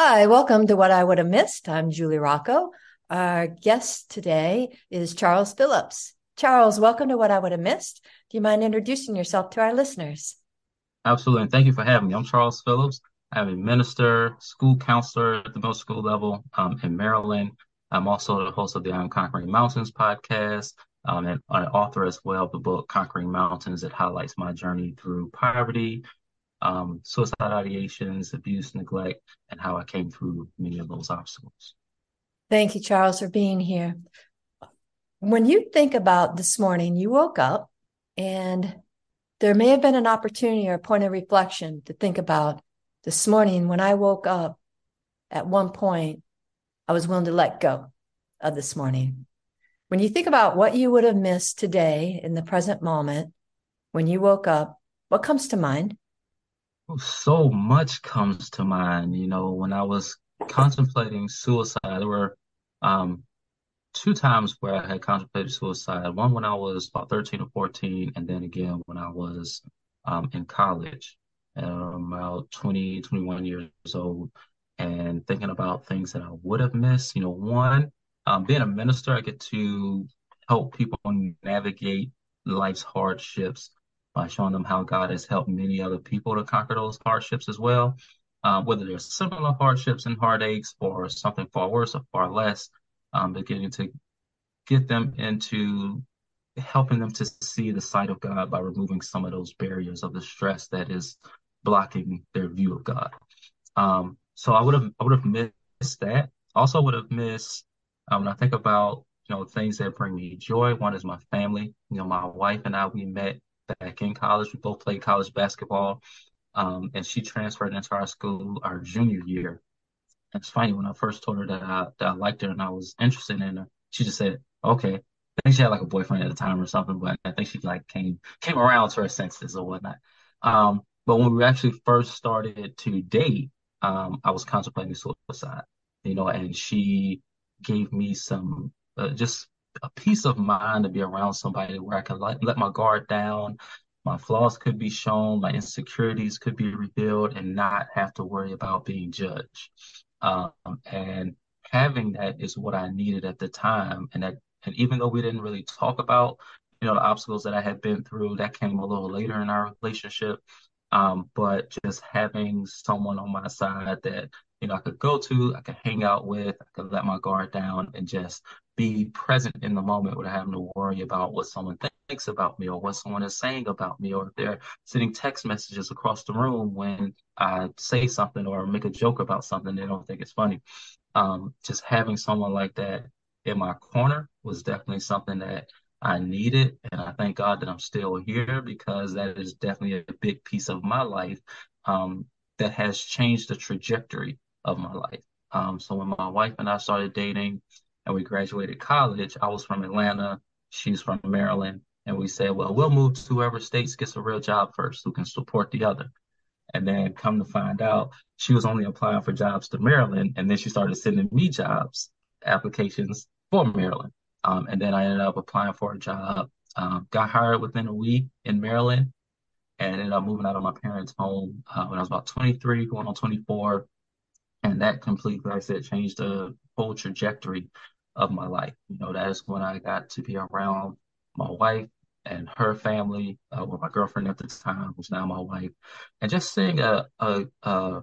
Hi, welcome to What I Would Have Missed. I'm Julie Rocco. Our guest today is Charles Phillips. Charles, welcome to What I Would Have Missed. Do you mind introducing yourself to our listeners? Absolutely. And thank you for having me. I'm Charles Phillips. I'm a minister, school counselor at the middle school level um, in Maryland. I'm also the host of the I'm Conquering Mountains podcast um, and an author as well of the book Conquering Mountains that highlights my journey through poverty, um, suicide ideations, abuse, neglect, and how I came through many of those obstacles. Thank you, Charles, for being here. When you think about this morning, you woke up and there may have been an opportunity or a point of reflection to think about this morning when I woke up at one point, I was willing to let go of this morning. When you think about what you would have missed today in the present moment, when you woke up, what comes to mind? So much comes to mind. You know, when I was contemplating suicide, there were um, two times where I had contemplated suicide. One when I was about 13 or 14, and then again when I was um, in college, um, about 20, 21 years old, and thinking about things that I would have missed. You know, one, um, being a minister, I get to help people navigate life's hardships by showing them how God has helped many other people to conquer those hardships as well. Uh, whether they're similar hardships and heartaches or something far worse or far less, um, beginning to get them into helping them to see the sight of God by removing some of those barriers of the stress that is blocking their view of God. Um, so I would have I would have missed that. Also would have missed um, when I think about you know things that bring me joy. One is my family. You know, my wife and I we met back in college. We both played college basketball. Um, and she transferred into our school our junior year. It's funny when I first told her that I that I liked her and I was interested in her, she just said, "Okay." I think she had like a boyfriend at the time or something, but I think she like came came around to her senses or whatnot. Um, but when we actually first started to date, um, I was contemplating suicide, you know, and she gave me some uh, just a peace of mind to be around somebody where I can let, let my guard down. My flaws could be shown, my insecurities could be revealed, and not have to worry about being judged. Um, and having that is what I needed at the time. And that, and even though we didn't really talk about, you know, the obstacles that I had been through, that came a little later in our relationship. Um, but just having someone on my side that you know I could go to, I could hang out with, I could let my guard down and just be present in the moment without having to worry about what someone thinks about me or what someone is saying about me or if they're sending text messages across the room when I say something or make a joke about something they don't think it's funny. Um, just having someone like that in my corner was definitely something that I needed. And I thank God that I'm still here because that is definitely a big piece of my life um, that has changed the trajectory of my life. Um, so when my wife and I started dating and we graduated college, I was from Atlanta, she's from Maryland. And we said, well, we'll move to whoever states gets a real job first who can support the other. And then come to find out, she was only applying for jobs to Maryland. And then she started sending me jobs applications for Maryland. Um, and then I ended up applying for a job, um, got hired within a week in Maryland, and ended up moving out of my parents' home uh, when I was about 23, going on 24. And that completely, like I said, changed the whole trajectory of my life. You know, that is when I got to be around my wife and her family, uh, with my girlfriend at the time, who's now my wife, and just seeing a, a, a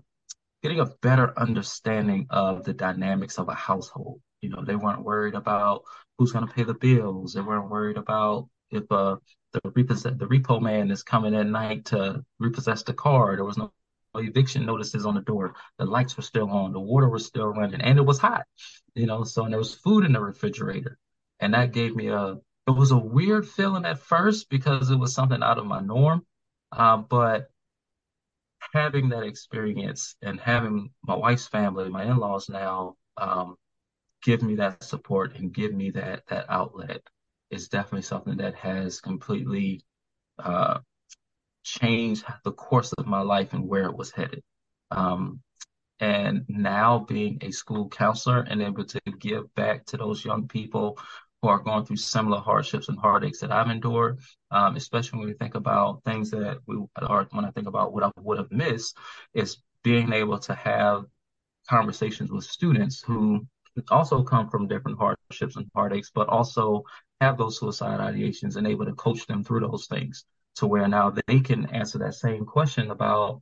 getting a better understanding of the dynamics of a household. You know, they weren't worried about who's going to pay the bills. They weren't worried about if uh, the repossess the repo man is coming at night to repossess the car. There was no eviction notices on the door. The lights were still on. The water was still running, and it was hot. You know, so and there was food in the refrigerator, and that gave me a. It was a weird feeling at first because it was something out of my norm, uh, but having that experience and having my wife's family, my in-laws now, um, give me that support and give me that that outlet is definitely something that has completely uh, changed the course of my life and where it was headed. Um, and now being a school counselor and able to give back to those young people who are going through similar hardships and heartaches that I've endured, um, especially when we think about things that we, are, when I think about what I would have missed, is being able to have conversations with students who also come from different hardships and heartaches, but also have those suicide ideations and able to coach them through those things to where now they can answer that same question about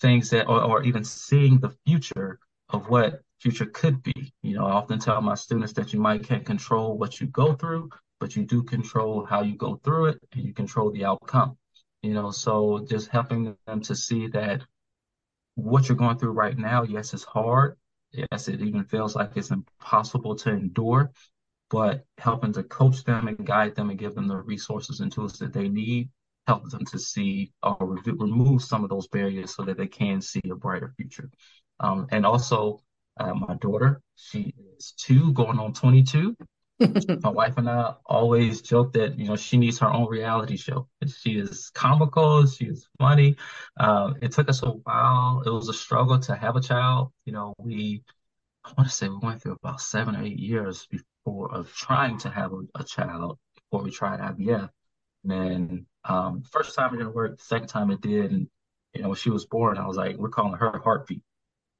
things that, or, or even seeing the future of what future could be. You know, I often tell my students that you might can't control what you go through, but you do control how you go through it and you control the outcome. You know, so just helping them to see that what you're going through right now, yes, it's hard. Yes, it even feels like it's impossible to endure, but helping to coach them and guide them and give them the resources and tools that they need help them to see or remove some of those barriers so that they can see a brighter future. Um, and also, uh, my daughter, she is two, going on 22. my wife and I always joke that you know she needs her own reality show. She is comical, she is funny. Um, it took us a while. It was a struggle to have a child. You know, we I want to say we went through about seven or eight years before of trying to have a, a child before we tried IVF. And then um, first time it didn't work, second time it did, and you know when she was born, I was like, we're calling her Heartbeat.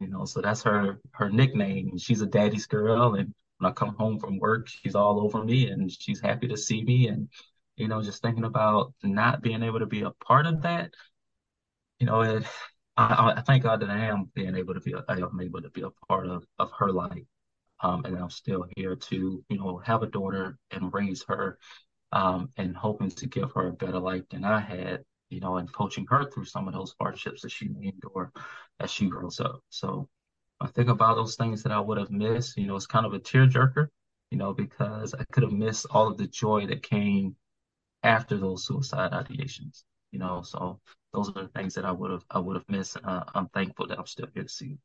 You know, so that's her her nickname. She's a daddy's girl, and when I come home from work, she's all over me, and she's happy to see me. And you know, just thinking about not being able to be a part of that, you know, it. I, I thank God that I am being able to be, I am able to be a part of of her life, um, and I'm still here to, you know, have a daughter and raise her um, and hoping to give her a better life than I had, you know, and coaching her through some of those hardships that she may endure as she grows up. So I think about those things that I would have missed. You know, it's kind of a tearjerker, you know, because I could have missed all of the joy that came after those suicide ideations. You know, so those are the things that I would have I would have missed. I'm thankful that I'm still here to see. You.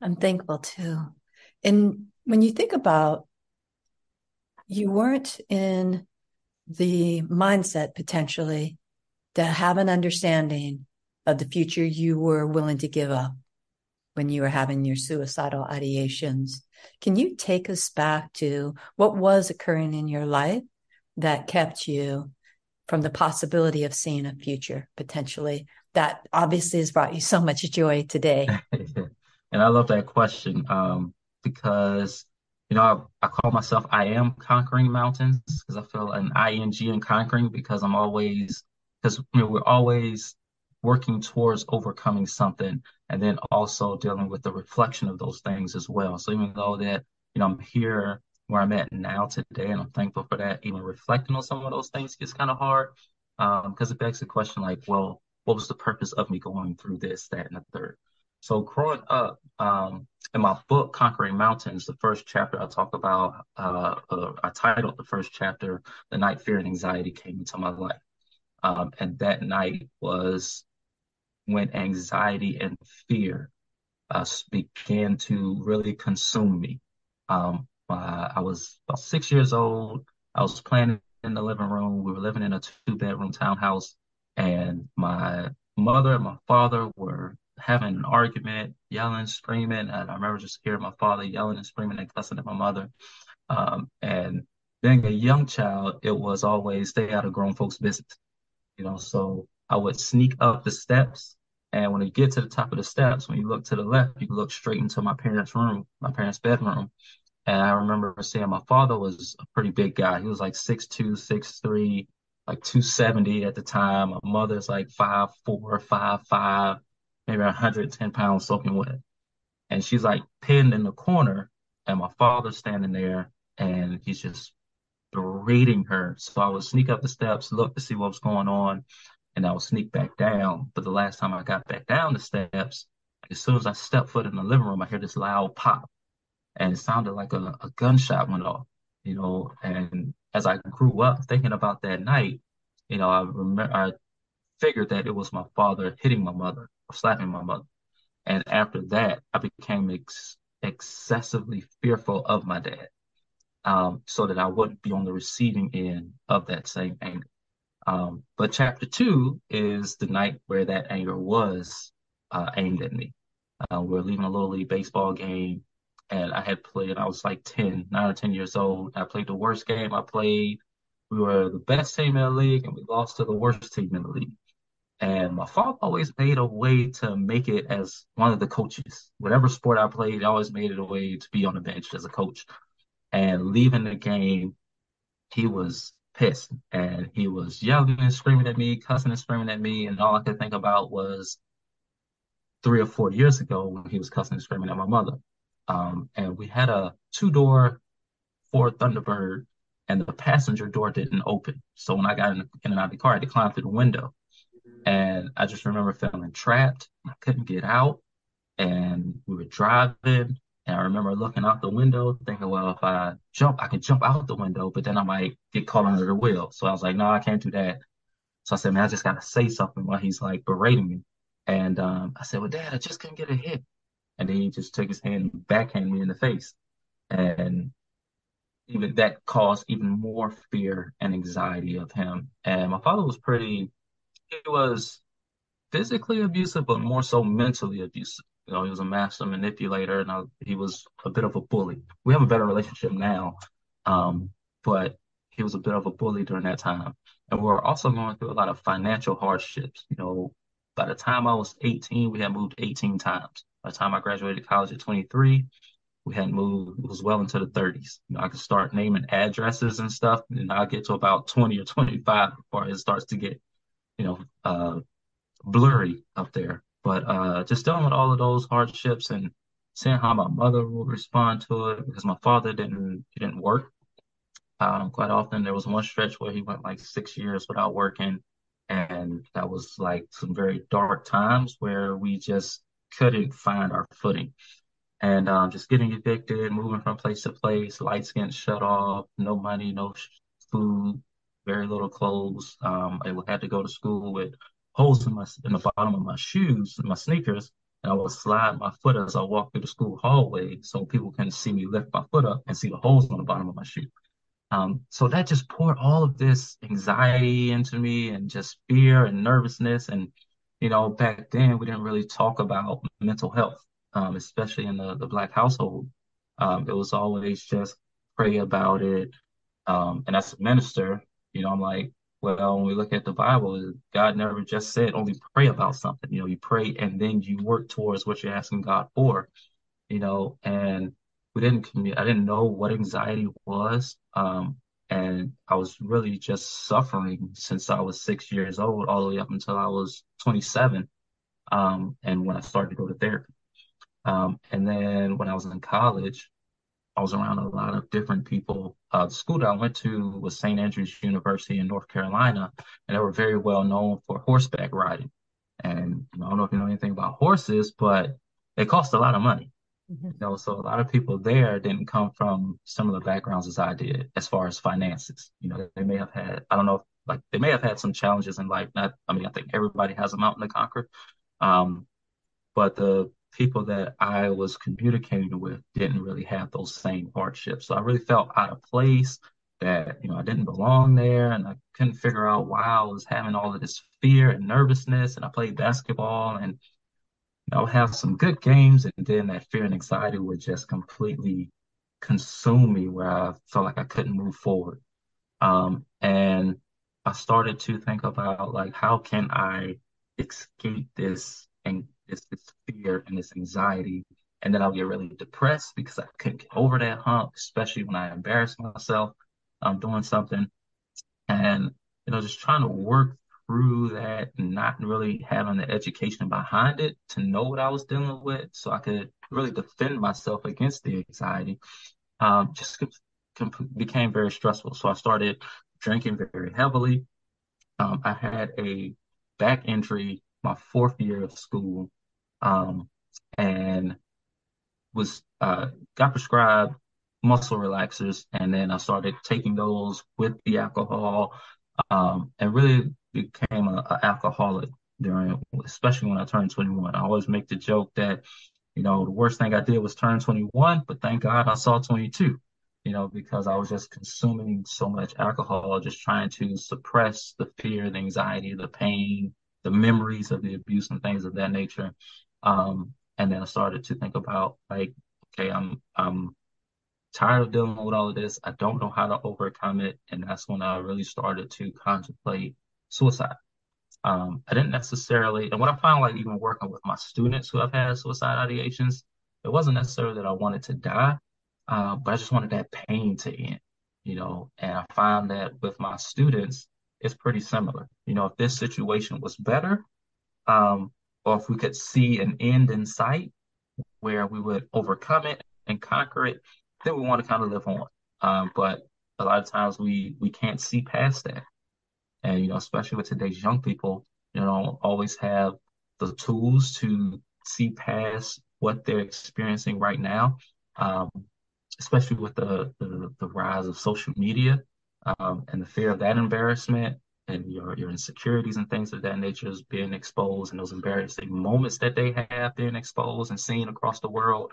I'm thankful too. And when you think about you weren't in the mindset potentially to have an understanding of the future you were willing to give up when you were having your suicidal ideations. Can you take us back to what was occurring in your life that kept you from the possibility of seeing a future potentially that obviously has brought you so much joy today? and I love that question um, because you know, I, I call myself I am conquering mountains because I feel an ing in conquering because I'm always because you know, we're always working towards overcoming something and then also dealing with the reflection of those things as well. So even though that you know I'm here where I'm at now today and I'm thankful for that, even reflecting on some of those things gets kind of hard because um, it begs the question like, well, what was the purpose of me going through this, that, and the third? So growing up, um, in my book, Conquering Mountains, the first chapter I talk about, uh, uh, I titled the first chapter, The Night Fear and Anxiety Came Into My Life. Um, and that night was when anxiety and fear uh, began to really consume me. Um, I was about six years old. I was playing in the living room. We were living in a two bedroom townhouse, and my mother and my father were having an argument, yelling, screaming. And I remember just hearing my father yelling and screaming and cussing at my mother. Um, and being a young child, it was always stay out of grown folks' business. You know, so I would sneak up the steps. And when you get to the top of the steps, when you look to the left, you look straight into my parents' room, my parents' bedroom. And I remember seeing my father was a pretty big guy. He was like 6'2, 6'3, like 270 at the time. My mother's like 5'4, 5'5 maybe 110 pounds soaking wet. And she's like pinned in the corner, and my father's standing there, and he's just berating her. So I would sneak up the steps, look to see what was going on, and I would sneak back down. But the last time I got back down the steps, as soon as I stepped foot in the living room, I heard this loud pop, and it sounded like a, a gunshot went off. You know, and as I grew up thinking about that night, you know, I remember I figured that it was my father hitting my mother slapping my mother. And after that, I became ex- excessively fearful of my dad, um, so that I wouldn't be on the receiving end of that same anger. Um, but chapter two is the night where that anger was uh, aimed at me. Uh, we were leaving a little league baseball game, and I had played. I was like 10, 9 or 10 years old. I played the worst game I played. We were the best team in the league, and we lost to the worst team in the league. And my father always made a way to make it as one of the coaches. Whatever sport I played, he always made it a way to be on the bench as a coach. And leaving the game, he was pissed and he was yelling and screaming at me, cussing and screaming at me. And all I could think about was three or four years ago when he was cussing and screaming at my mother. Um, and we had a two door Ford Thunderbird and the passenger door didn't open. So when I got in, in and out of the car, I had to climb through the window. And I just remember feeling trapped. I couldn't get out. And we were driving. And I remember looking out the window, thinking, well, if I jump, I can jump out the window, but then I might get caught under the wheel. So I was like, no, I can't do that. So I said, man, I just got to say something while he's like berating me. And um, I said, well, dad, I just couldn't get a hit. And then he just took his hand and backhanded me in the face. And even that caused even more fear and anxiety of him. And my father was pretty, he was physically abusive, but more so mentally abusive. You know, he was a master manipulator and I, he was a bit of a bully. We have a better relationship now, um, but he was a bit of a bully during that time. And we were also going through a lot of financial hardships. You know, by the time I was 18, we had moved 18 times. By the time I graduated college at 23, we had moved, it was well into the 30s. You know, I could start naming addresses and stuff, and I'll get to about 20 or 25 before it starts to get, you know, uh, blurry up there. But uh, just dealing with all of those hardships and seeing how my mother would respond to it because my father didn't he didn't work um, quite often. There was one stretch where he went like six years without working, and that was like some very dark times where we just couldn't find our footing. And um, just getting evicted, moving from place to place, lights getting shut off, no money, no food, very little clothes. Um, I had to go to school with holes in my in the bottom of my shoes, my sneakers, and I would slide my foot as I walked through the school hallway so people can see me lift my foot up and see the holes on the bottom of my shoe. Um, so that just poured all of this anxiety into me and just fear and nervousness. And, you know, back then we didn't really talk about mental health, um, especially in the, the Black household. Um, it was always just pray about it. Um, and as a minister, you know, I'm like, well, when we look at the Bible, God never just said only pray about something. You know, you pray and then you work towards what you're asking God for, you know, and we didn't I didn't know what anxiety was. Um, and I was really just suffering since I was six years old, all the way up until I was 27. Um, and when I started to go to therapy. Um, and then when I was in college, I was around a lot of different people. Uh, the school that I went to was St. Andrews University in North Carolina, and they were very well known for horseback riding. And I don't know if you know anything about horses, but it cost a lot of money. Mm-hmm. You know, so a lot of people there didn't come from similar backgrounds as I did, as far as finances. You know, they may have had, I don't know, like they may have had some challenges in life. Not, I mean, I think everybody has a mountain to conquer. Um, but the people that I was communicating with didn't really have those same hardships. So I really felt out of place that, you know, I didn't belong there and I couldn't figure out why I was having all of this fear and nervousness. And I played basketball and I would have some good games, and then that fear and anxiety would just completely consume me where I felt like I couldn't move forward. Um, and I started to think about like how can I escape this and this, this fear and this anxiety. And then I'll get really depressed because I couldn't get over that hump, especially when I embarrass myself um, doing something. And, you know, just trying to work through that not really having the education behind it to know what I was dealing with so I could really defend myself against the anxiety um, just became very stressful. So I started drinking very heavily. Um, I had a back injury my fourth year of school um, and was uh, got prescribed muscle relaxers and then I started taking those with the alcohol um, and really became an alcoholic during, especially when I turned 21. I always make the joke that, you know, the worst thing I did was turn 21, but thank God I saw 22, you know, because I was just consuming so much alcohol, just trying to suppress the fear, the anxiety, the pain, the memories of the abuse and things of that nature. Um, and then I started to think about like, okay, I'm, I'm tired of dealing with all of this. I don't know how to overcome it. And that's when I really started to contemplate suicide. Um, I didn't necessarily, and what I found like even working with my students who have had suicide ideations, it wasn't necessarily that I wanted to die, uh, but I just wanted that pain to end, you know. And I find that with my students, it's pretty similar. You know, if this situation was better, um, or if we could see an end in sight where we would overcome it and conquer it, then we want to kind of live on. Um, but a lot of times we we can't see past that. And you know, especially with today's young people, you know, always have the tools to see past what they're experiencing right now. Um, especially with the, the, the rise of social media um, and the fear of that embarrassment and your your insecurities and things of that nature is being exposed and those embarrassing moments that they have being exposed and seen across the world.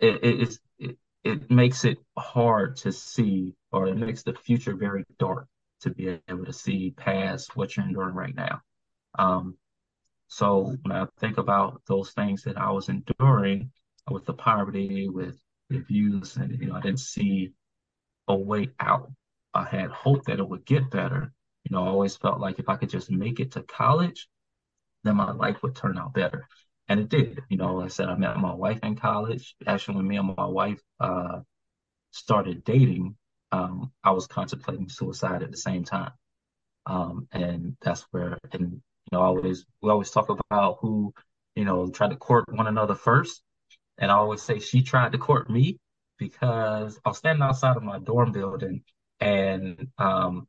It it, it, it makes it hard to see or it makes the future very dark to be able to see past what you're enduring right now. Um, so when I think about those things that I was enduring with the poverty, with the abuse, and you know, I didn't see a way out. I had hope that it would get better. You know, I always felt like if I could just make it to college, then my life would turn out better. And it did. You know, like I said I met my wife in college. Actually, when me and my wife uh, started dating, um, I was contemplating suicide at the same time. Um, and that's where, and you know, always we always talk about who, you know, tried to court one another first. And I always say she tried to court me because I was standing outside of my dorm building and um,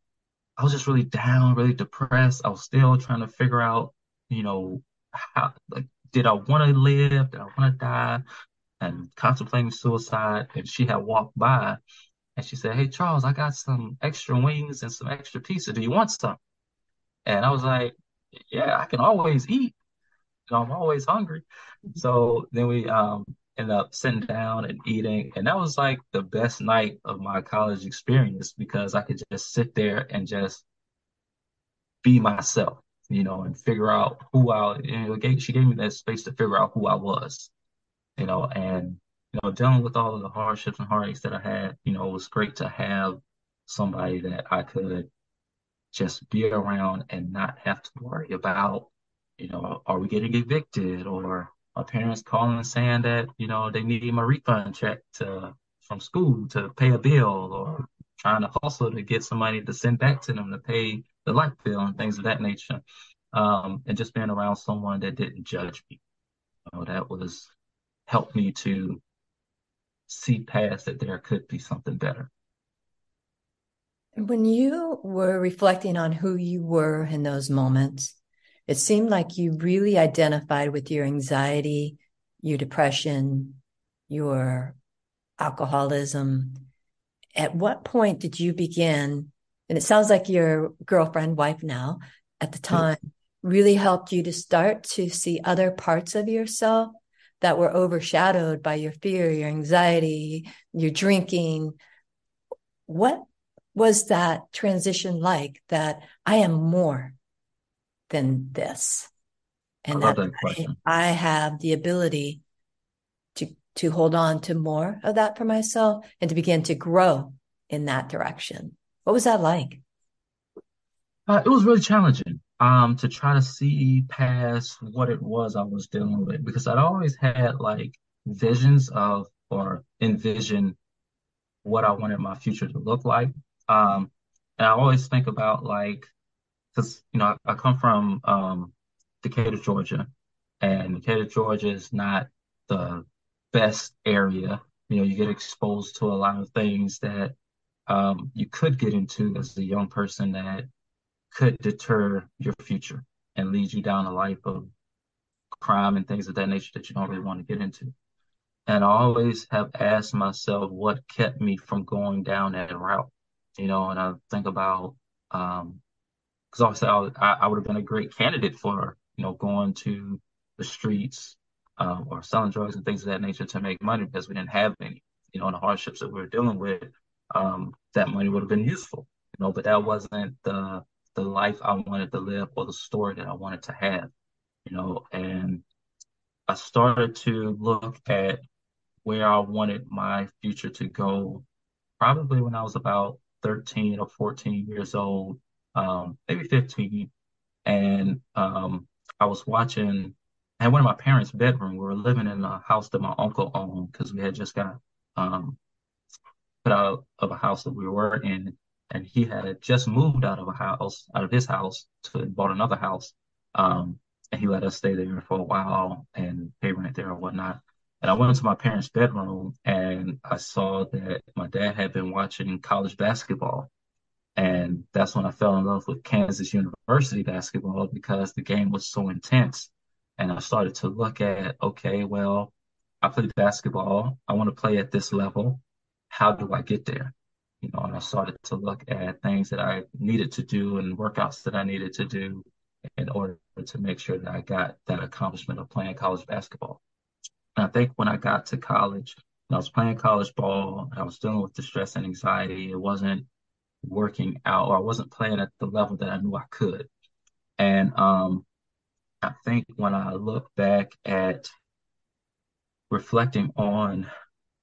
I was just really down, really depressed. I was still trying to figure out, you know, how like did I want to live? Did I want to die? And contemplating suicide. And she had walked by and she said, Hey, Charles, I got some extra wings and some extra pizza. Do you want some? And I was like, Yeah, I can always eat. You know, I'm always hungry. So then we um, ended up sitting down and eating. And that was like the best night of my college experience because I could just sit there and just be myself, you know, and figure out who I, you know, she gave me that space to figure out who I was, you know, and you know, dealing with all of the hardships and heartaches that I had, you know, it was great to have somebody that I could just be around and not have to worry about, you know, are we getting evicted or my parents calling and saying that, you know, they need my refund check to from school to pay a bill or trying to hustle to get some money to send back to them to pay the light bill and things of that nature. Um, and just being around someone that didn't judge me. You know, that was helped me to see past that there could be something better. When you were reflecting on who you were in those moments, it seemed like you really identified with your anxiety, your depression, your alcoholism. At what point did you begin? And it sounds like your girlfriend, wife now, at the mm-hmm. time, really helped you to start to see other parts of yourself that were overshadowed by your fear, your anxiety, your drinking. What was that transition like that I am more than this? And that I, I have the ability to to hold on to more of that for myself and to begin to grow in that direction. What was that like? Uh, it was really challenging um, to try to see past what it was I was dealing with because I'd always had like visions of or envision what I wanted my future to look like. Um, and I always think about like, because you know I, I come from um, Decatur, Georgia, and Decatur, Georgia is not the best area. You know, you get exposed to a lot of things that um, you could get into as a young person that could deter your future and lead you down a life of crime and things of that nature that you don't really want to get into. And I always have asked myself what kept me from going down that route, you know, and I think about, um, cause obviously I, I would have been a great candidate for, you know, going to the streets, um, or selling drugs and things of that nature to make money because we didn't have any, you know, and the hardships that we were dealing with, um, that money would have been useful, you know, but that wasn't the the life I wanted to live or the story that I wanted to have, you know, and I started to look at where I wanted my future to go probably when I was about 13 or 14 years old, um, maybe 15. and um, I was watching. I one of my parents' bedroom. We were living in a house that my uncle owned because we had just got um, put out of a house that we were in, and he had just moved out of a house, out of his house, to bought another house. Um, and he let us stay there for a while and pay rent there and whatnot. And I went into my parents' bedroom and I saw that my dad had been watching college basketball. And that's when I fell in love with Kansas University basketball because the game was so intense. And I started to look at, okay, well, I play basketball. I want to play at this level. How do I get there? You know, and I started to look at things that I needed to do and workouts that I needed to do in order to make sure that I got that accomplishment of playing college basketball. And I think when I got to college, I was playing college ball, I was dealing with the stress and anxiety. It wasn't working out, or I wasn't playing at the level that I knew I could. And um, I think when I look back at reflecting on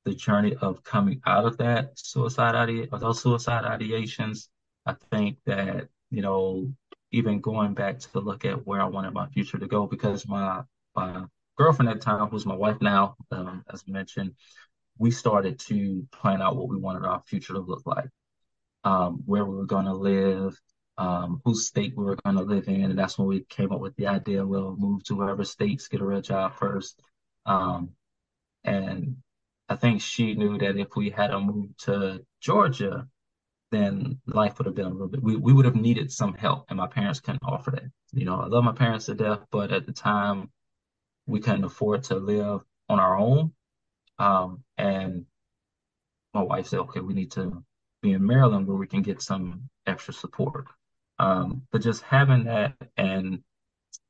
the journey of coming out of that suicide idea or those suicide ideations, I think that, you know, even going back to look at where I wanted my future to go because my my girlfriend at the time, who's my wife now, um, as mentioned, we started to plan out what we wanted our future to look like, um, where we were going to live, um, whose state we were going to live in, and that's when we came up with the idea we'll move to wherever states, get a real job first, um, and I think she knew that if we had to move to Georgia, then life would have been a little bit, we, we would have needed some help, and my parents couldn't offer that. You know, I love my parents to death, but at the time, we couldn't afford to live on our own. Um, and my wife said, okay, we need to be in Maryland where we can get some extra support. Um, but just having that and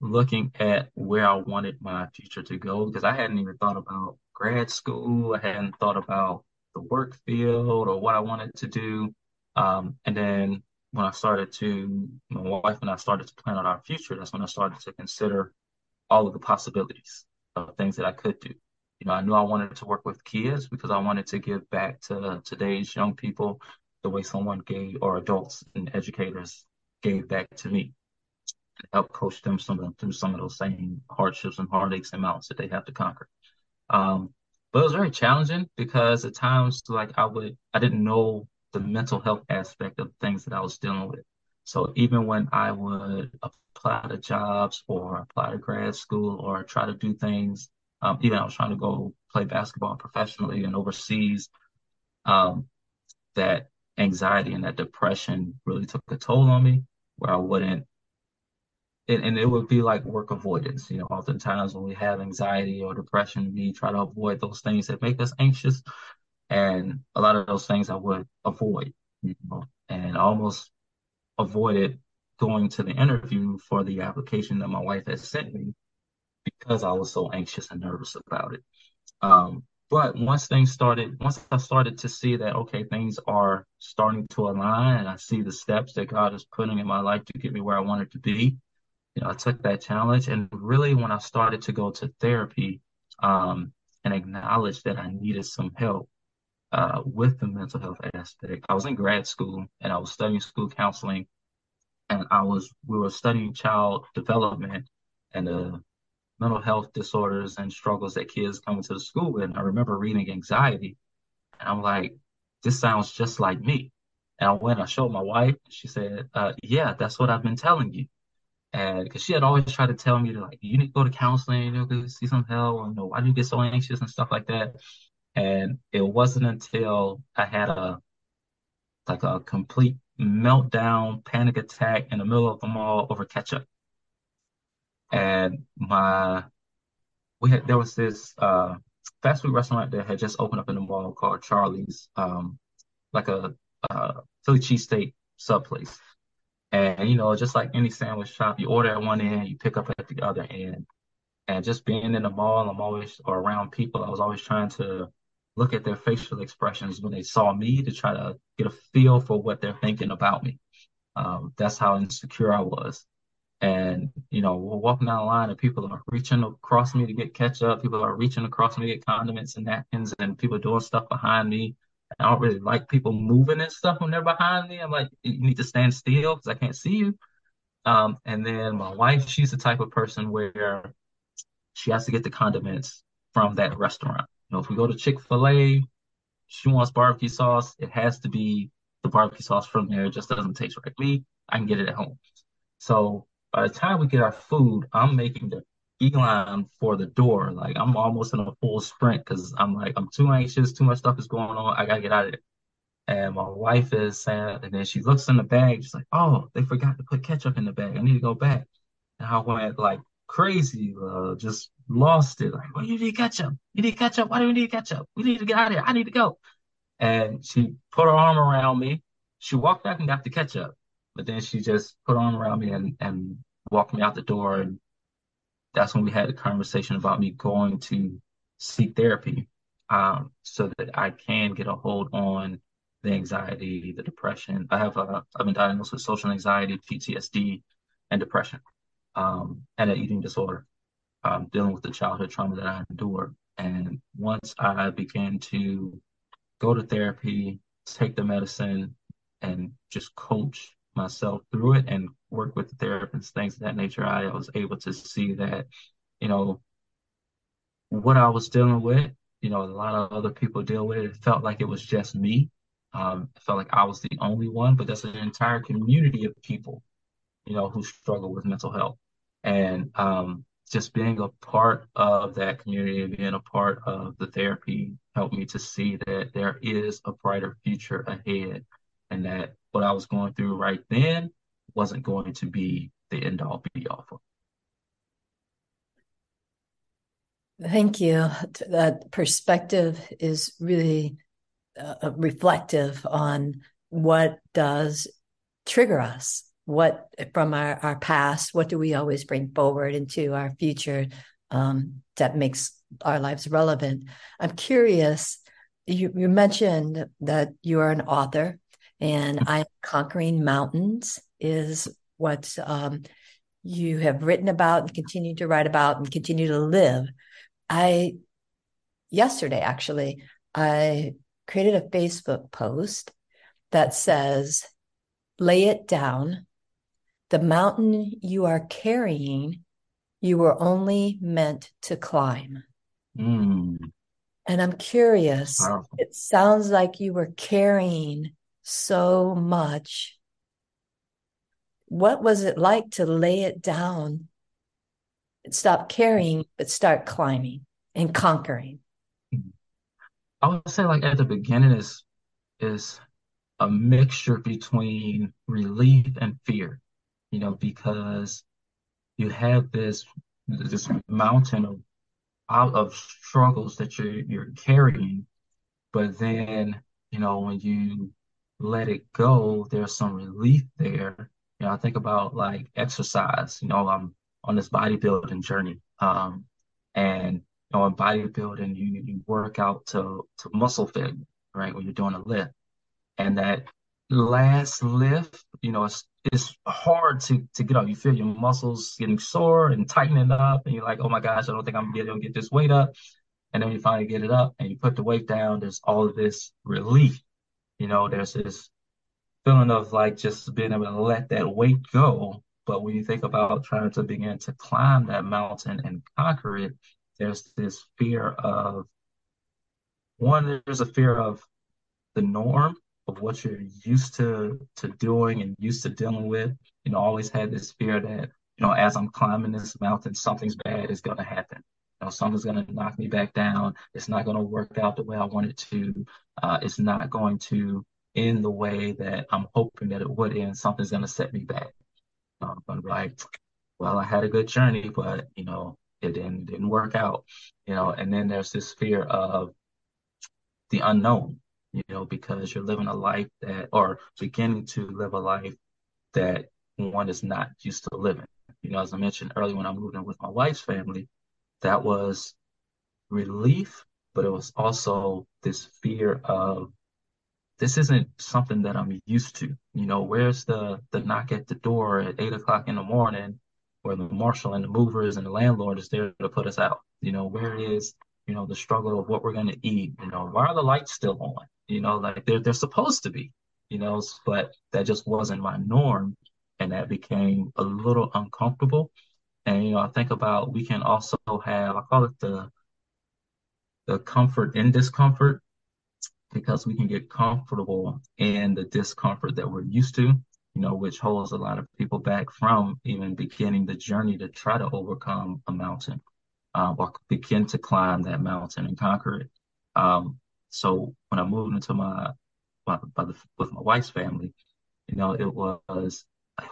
looking at where I wanted my future to go, because I hadn't even thought about grad school, I hadn't thought about the work field or what I wanted to do. Um, and then when I started to, my wife and I started to plan out our future, that's when I started to consider all of the possibilities of things that I could do. You know, I knew I wanted to work with kids because I wanted to give back to today's young people the way someone gave or adults and educators gave back to me and help coach them some them through some of those same hardships and heartaches and mountains that they have to conquer. Um, but it was very challenging because at times like I would I didn't know the mental health aspect of things that I was dealing with. So even when I would apply to jobs or apply to grad school or try to do things, um, even I was trying to go play basketball professionally and overseas, um, that anxiety and that depression really took a toll on me where I wouldn't, and, and it would be like work avoidance. You know, oftentimes when we have anxiety or depression, we try to avoid those things that make us anxious. And a lot of those things I would avoid, you know, and almost avoided going to the interview for the application that my wife had sent me because I was so anxious and nervous about it. Um, but once things started, once I started to see that, okay, things are starting to align and I see the steps that God is putting in my life to get me where I wanted to be, you know, I took that challenge. And really, when I started to go to therapy um, and acknowledge that I needed some help uh, with the mental health aspect, I was in grad school and I was studying school counseling and I was we were studying child development and the mental health disorders and struggles that kids come into the school with. And I remember reading anxiety, and I'm like, this sounds just like me. And when I showed my wife, she said, uh, "Yeah, that's what I've been telling you." And because she had always tried to tell me to like, you need to go to counseling, you know, go see some help, or you know, why do you get so anxious and stuff like that. And it wasn't until I had a like a complete meltdown, panic attack in the middle of the mall over ketchup. And my, we had, there was this uh, fast food restaurant that had just opened up in the mall called Charlie's, um, like a, a Philly cheesesteak sub place. And, you know, just like any sandwich shop, you order at one end, you pick up at the other end. And just being in the mall, I'm always, or around people, I was always trying to look at their facial expressions when they saw me to try to get a feel for what they're thinking about me. Um, that's how insecure I was. And, you know, we're walking down the line and people are reaching across me to get ketchup. People are reaching across me to get condiments and napkins and people doing stuff behind me. I don't really like people moving and stuff when they're behind me. I'm like, you need to stand still because I can't see you. Um, and then my wife, she's the type of person where she has to get the condiments from that restaurant. You know, if we go to Chick-fil-A, she wants barbecue sauce. It has to be the barbecue sauce from there. It just doesn't taste right. Me, I can get it at home. So by the time we get our food, I'm making the beeline for the door. Like I'm almost in a full sprint because I'm like, I'm too anxious, too much stuff is going on. I gotta get out of there. And my wife is saying, and then she looks in the bag, she's like, oh, they forgot to put ketchup in the bag. I need to go back. And I went like crazy, uh, just lost it. Like, well, you need ketchup. You need ketchup. Why do we need ketchup? We need to get out of here. I need to go. And she put her arm around me. She walked back and got the ketchup, but then she just put arm around me and, and walked me out the door. And that's when we had a conversation about me going to seek therapy um, so that I can get a hold on the anxiety, the depression. I have a, I've been diagnosed with social anxiety, PTSD, and depression, um, and an eating disorder, um, dealing with the childhood trauma that I endured. And once I began to go to therapy, take the medicine, and just coach myself through it and work with the therapists, things of that nature, I was able to see that, you know, what I was dealing with, you know, a lot of other people deal with it. It felt like it was just me. Um, it felt like I was the only one, but there's an entire community of people, you know, who struggle with mental health. And um, just being a part of that community, and being a part of the therapy helped me to see that there is a brighter future ahead and that what I was going through right then wasn't going to be the end all be all for Thank you. That perspective is really uh, reflective on what does trigger us. What from our, our past, what do we always bring forward into our future um, that makes our lives relevant? I'm curious, you, you mentioned that you are an author and I'm Conquering Mountains is what um, you have written about and continue to write about and continue to live. I yesterday actually I created a Facebook post that says, "Lay it down. The mountain you are carrying, you were only meant to climb." Mm. And I'm curious. Powerful. It sounds like you were carrying so much. What was it like to lay it down stop carrying, but start climbing and conquering. I would say like at the beginning is is a mixture between relief and fear, you know, because you have this this mountain of of struggles that you're you're carrying, but then, you know, when you let it go, there's some relief there. You know, I think about like exercise, you know, I'm on this bodybuilding journey. Um, and you know, in bodybuilding, you you work out to to muscle fit, right? When you're doing a lift, and that last lift, you know, it's it's hard to to get up. You feel your muscles getting sore and tightening up, and you're like, oh my gosh, I don't think I'm gonna get, get this weight up. And then you finally get it up, and you put the weight down. There's all of this relief. You know, there's this feeling of like just being able to let that weight go but when you think about trying to begin to climb that mountain and conquer it, there's this fear of one, there's a fear of the norm of what you're used to to doing and used to dealing with. You know, always had this fear that, you know, as I'm climbing this mountain, something's bad is gonna happen. Know, something's gonna knock me back down. It's not gonna work out the way I want it to. Uh, it's not going to end the way that I'm hoping that it would end. Something's gonna set me back. Um, I'm going to be like, well, I had a good journey, but you know, it didn't didn't work out. You know, and then there's this fear of the unknown, you know, because you're living a life that or beginning to live a life that one is not used to living. You know, as I mentioned earlier when I moved in with my wife's family, that was relief, but it was also this fear of this isn't something that I'm used to. You know, where's the the knock at the door at eight o'clock in the morning, where the marshal and the movers and the landlord is there to put us out? You know, where is you know the struggle of what we're going to eat? You know, why are the lights still on? You know, like they're they're supposed to be. You know, but that just wasn't my norm. and that became a little uncomfortable. And you know, I think about we can also have I call it the the comfort in discomfort because we can get comfortable in the discomfort that we're used to, you know, which holds a lot of people back from even beginning the journey to try to overcome a mountain um, or begin to climb that mountain and conquer it. Um, so when I moved into my, my with my wife's family, you know, it was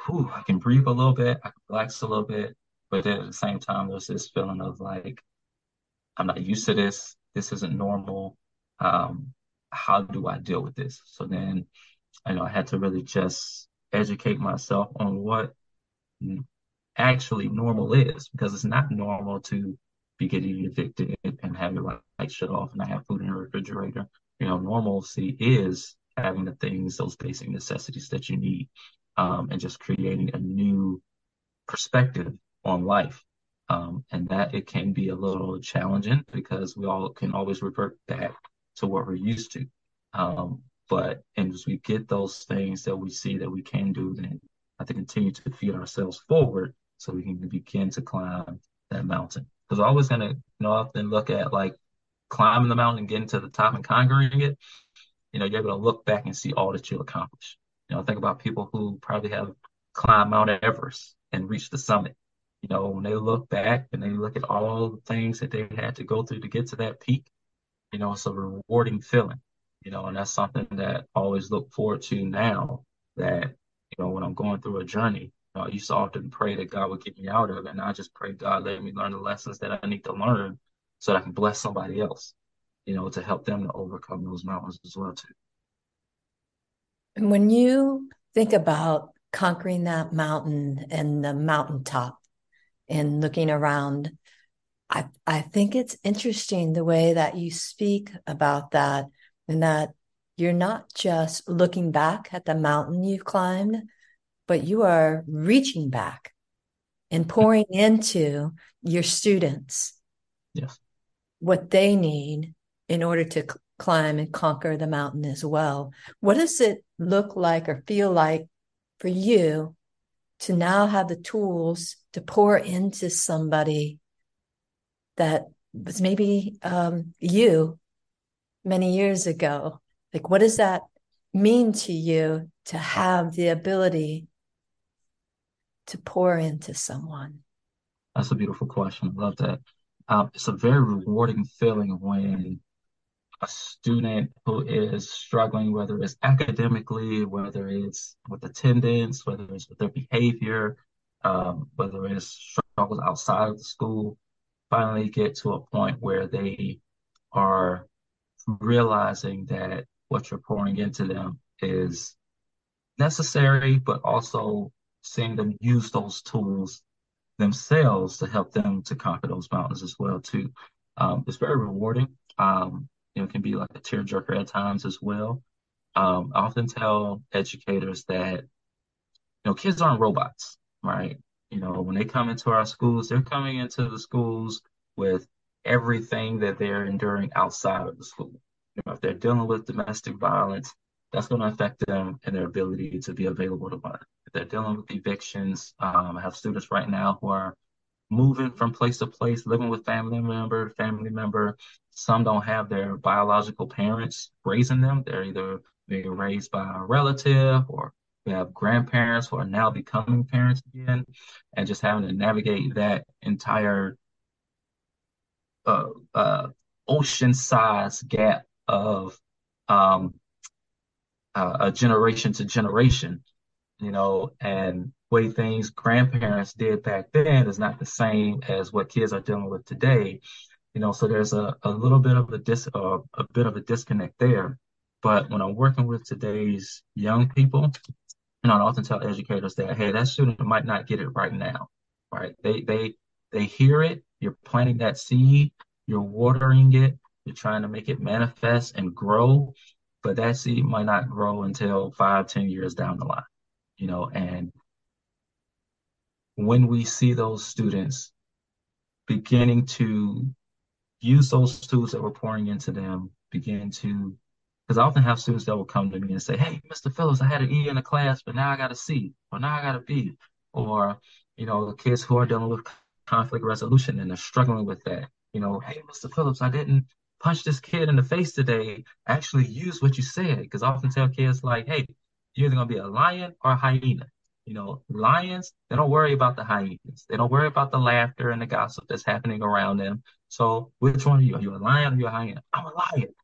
whew, I can breathe a little bit, I can relax a little bit, but at the same time, there's this feeling of like, I'm not used to this. This isn't normal. Um, how do I deal with this? So then, I know I had to really just educate myself on what actually normal is because it's not normal to be getting evicted and have your light shut off and I have food in the refrigerator. You know, normalcy is having the things, those basic necessities that you need, um, and just creating a new perspective on life. Um, and that it can be a little challenging because we all can always revert back to what we're used to. Um, but and as we get those things that we see that we can do, then I to continue to feed ourselves forward so we can begin to climb that mountain. Because I'm always gonna, you know, often look at like climbing the mountain getting to the top and conquering it. You know, you're able to look back and see all that you accomplished. You know, think about people who probably have climbed Mount Everest and reached the summit. You know, when they look back and they look at all the things that they had to go through to get to that peak, you know, it's a rewarding feeling, you know, and that's something that I always look forward to now that, you know, when I'm going through a journey, you know, I used to often pray that God would get me out of it. And I just pray God let me learn the lessons that I need to learn so that I can bless somebody else, you know, to help them to overcome those mountains as well too. And when you think about conquering that mountain and the mountaintop and looking around, I, I think it's interesting the way that you speak about that and that you're not just looking back at the mountain you've climbed, but you are reaching back and pouring into your students yes. what they need in order to climb and conquer the mountain as well. What does it look like or feel like for you to now have the tools to pour into somebody that was maybe um, you many years ago? Like, what does that mean to you to have the ability to pour into someone? That's a beautiful question. I love that. Um, it's a very rewarding feeling when a student who is struggling, whether it's academically, whether it's with attendance, whether it's with their behavior, um, whether it's struggles outside of the school, finally get to a point where they are realizing that what you're pouring into them is necessary, but also seeing them use those tools themselves to help them to conquer those mountains as well too. Um, it's very rewarding. Um, you know, it can be like a tearjerker at times as well. Um, I often tell educators that, you know, kids aren't robots, right? You know, when they come into our schools, they're coming into the schools with everything that they're enduring outside of the school. You know, if they're dealing with domestic violence, that's going to affect them and their ability to be available to learn. If they're dealing with evictions, um, I have students right now who are moving from place to place, living with family member, family member. Some don't have their biological parents raising them. They're either being raised by a relative or we have grandparents who are now becoming parents again and just having to navigate that entire uh, uh, ocean size gap of um, uh, a generation to generation, you know, and way things grandparents did back then is not the same as what kids are dealing with today. You know, so there's a, a little bit of a dis uh, a bit of a disconnect there. But when I'm working with today's young people, you know, I often tell educators that, hey, that student might not get it right now, right? They they they hear it, you're planting that seed, you're watering it, you're trying to make it manifest and grow, but that seed might not grow until five, ten years down the line, you know, and when we see those students beginning to use those tools that we're pouring into them, begin to Because I often have students that will come to me and say, Hey, Mr. Phillips, I had an E in the class, but now I got a C, or now I got a B. Or, you know, the kids who are dealing with conflict resolution and they're struggling with that. You know, hey, Mr. Phillips, I didn't punch this kid in the face today. Actually use what you said. Because I often tell kids like, hey, you're either gonna be a lion or a hyena. You know, lions, they don't worry about the hyenas. They don't worry about the laughter and the gossip that's happening around them. So which one are you? Are you a lion or are you a hyena? I'm a lion.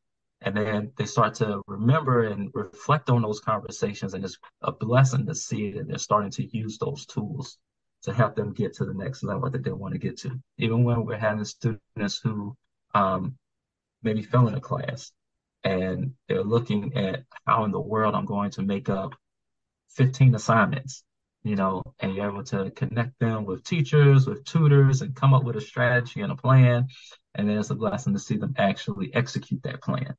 And then they start to remember and reflect on those conversations. And it's a blessing to see that they're starting to use those tools to help them get to the next level that they want to get to. Even when we're having students who um, maybe fell in a class and they're looking at how in the world I'm going to make up 15 assignments, you know, and you're able to connect them with teachers, with tutors, and come up with a strategy and a plan. And then it's a blessing to see them actually execute that plan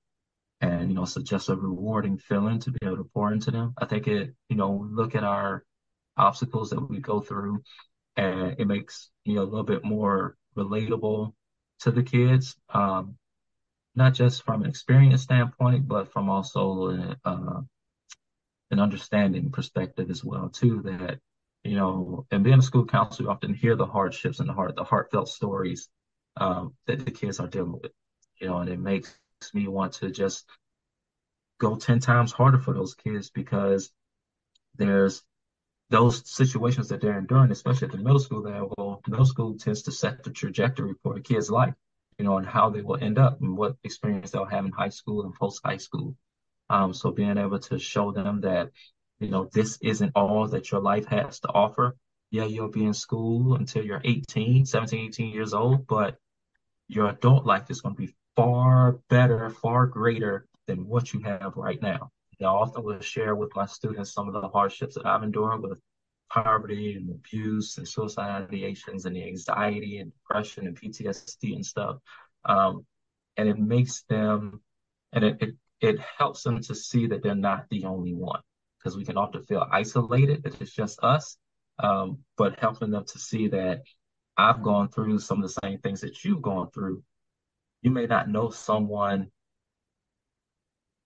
and you know it's just a rewarding feeling to be able to pour into them. I think it you know look at our obstacles that we go through and it makes you know a little bit more relatable to the kids um, not just from an experience standpoint but from also an, uh, an understanding perspective as well too that you know and being a school counselor you often hear the hardships and the heart the heartfelt stories um, that the kids are dealing with you know and it makes me want to just go 10 times harder for those kids because there's those situations that they're enduring, especially at the middle school level, middle school tends to set the trajectory for a kid's life, you know, and how they will end up and what experience they'll have in high school and post high school. Um, so being able to show them that, you know, this isn't all that your life has to offer. Yeah, you'll be in school until you're 18, 17, 18 years old, but your adult life is going to be far better, far greater than what you have right now. I often will share with my students some of the hardships that I've endured with poverty and abuse and suicide ideations and the anxiety and depression and PTSD and stuff. Um, and it makes them, and it, it, it helps them to see that they're not the only one because we can often feel isolated, that it's just us. Um, but helping them to see that I've gone through some of the same things that you've gone through. You may not know someone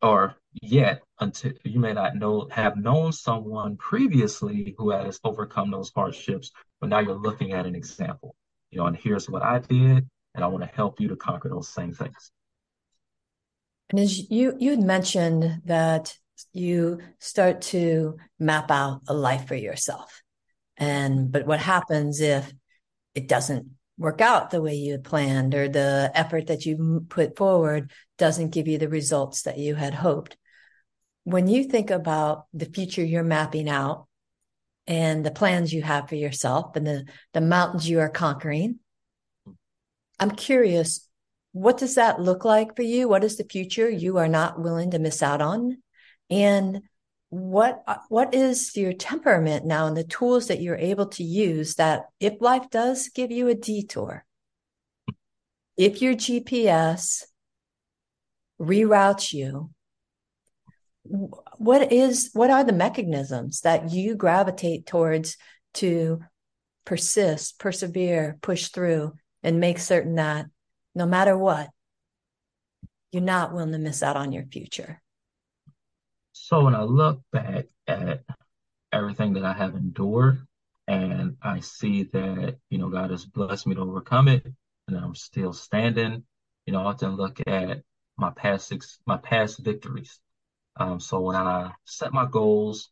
or yet until you may not know have known someone previously who has overcome those hardships but now you're looking at an example. You know and here's what i did and i want to help you to conquer those same things. And as you you had mentioned that you start to map out a life for yourself. And but what happens if it doesn't work out the way you had planned or the effort that you put forward doesn't give you the results that you had hoped. When you think about the future you're mapping out and the plans you have for yourself and the, the mountains you are conquering, I'm curious, what does that look like for you? What is the future you are not willing to miss out on? And what uh, what is your temperament now and the tools that you're able to use that if life does give you a detour if your gps reroutes you what is what are the mechanisms that you gravitate towards to persist persevere push through and make certain that no matter what you're not willing to miss out on your future so when I look back at everything that I have endured and I see that, you know, God has blessed me to overcome it and I'm still standing, you know, I often look at my past six, my past victories. Um, so when I set my goals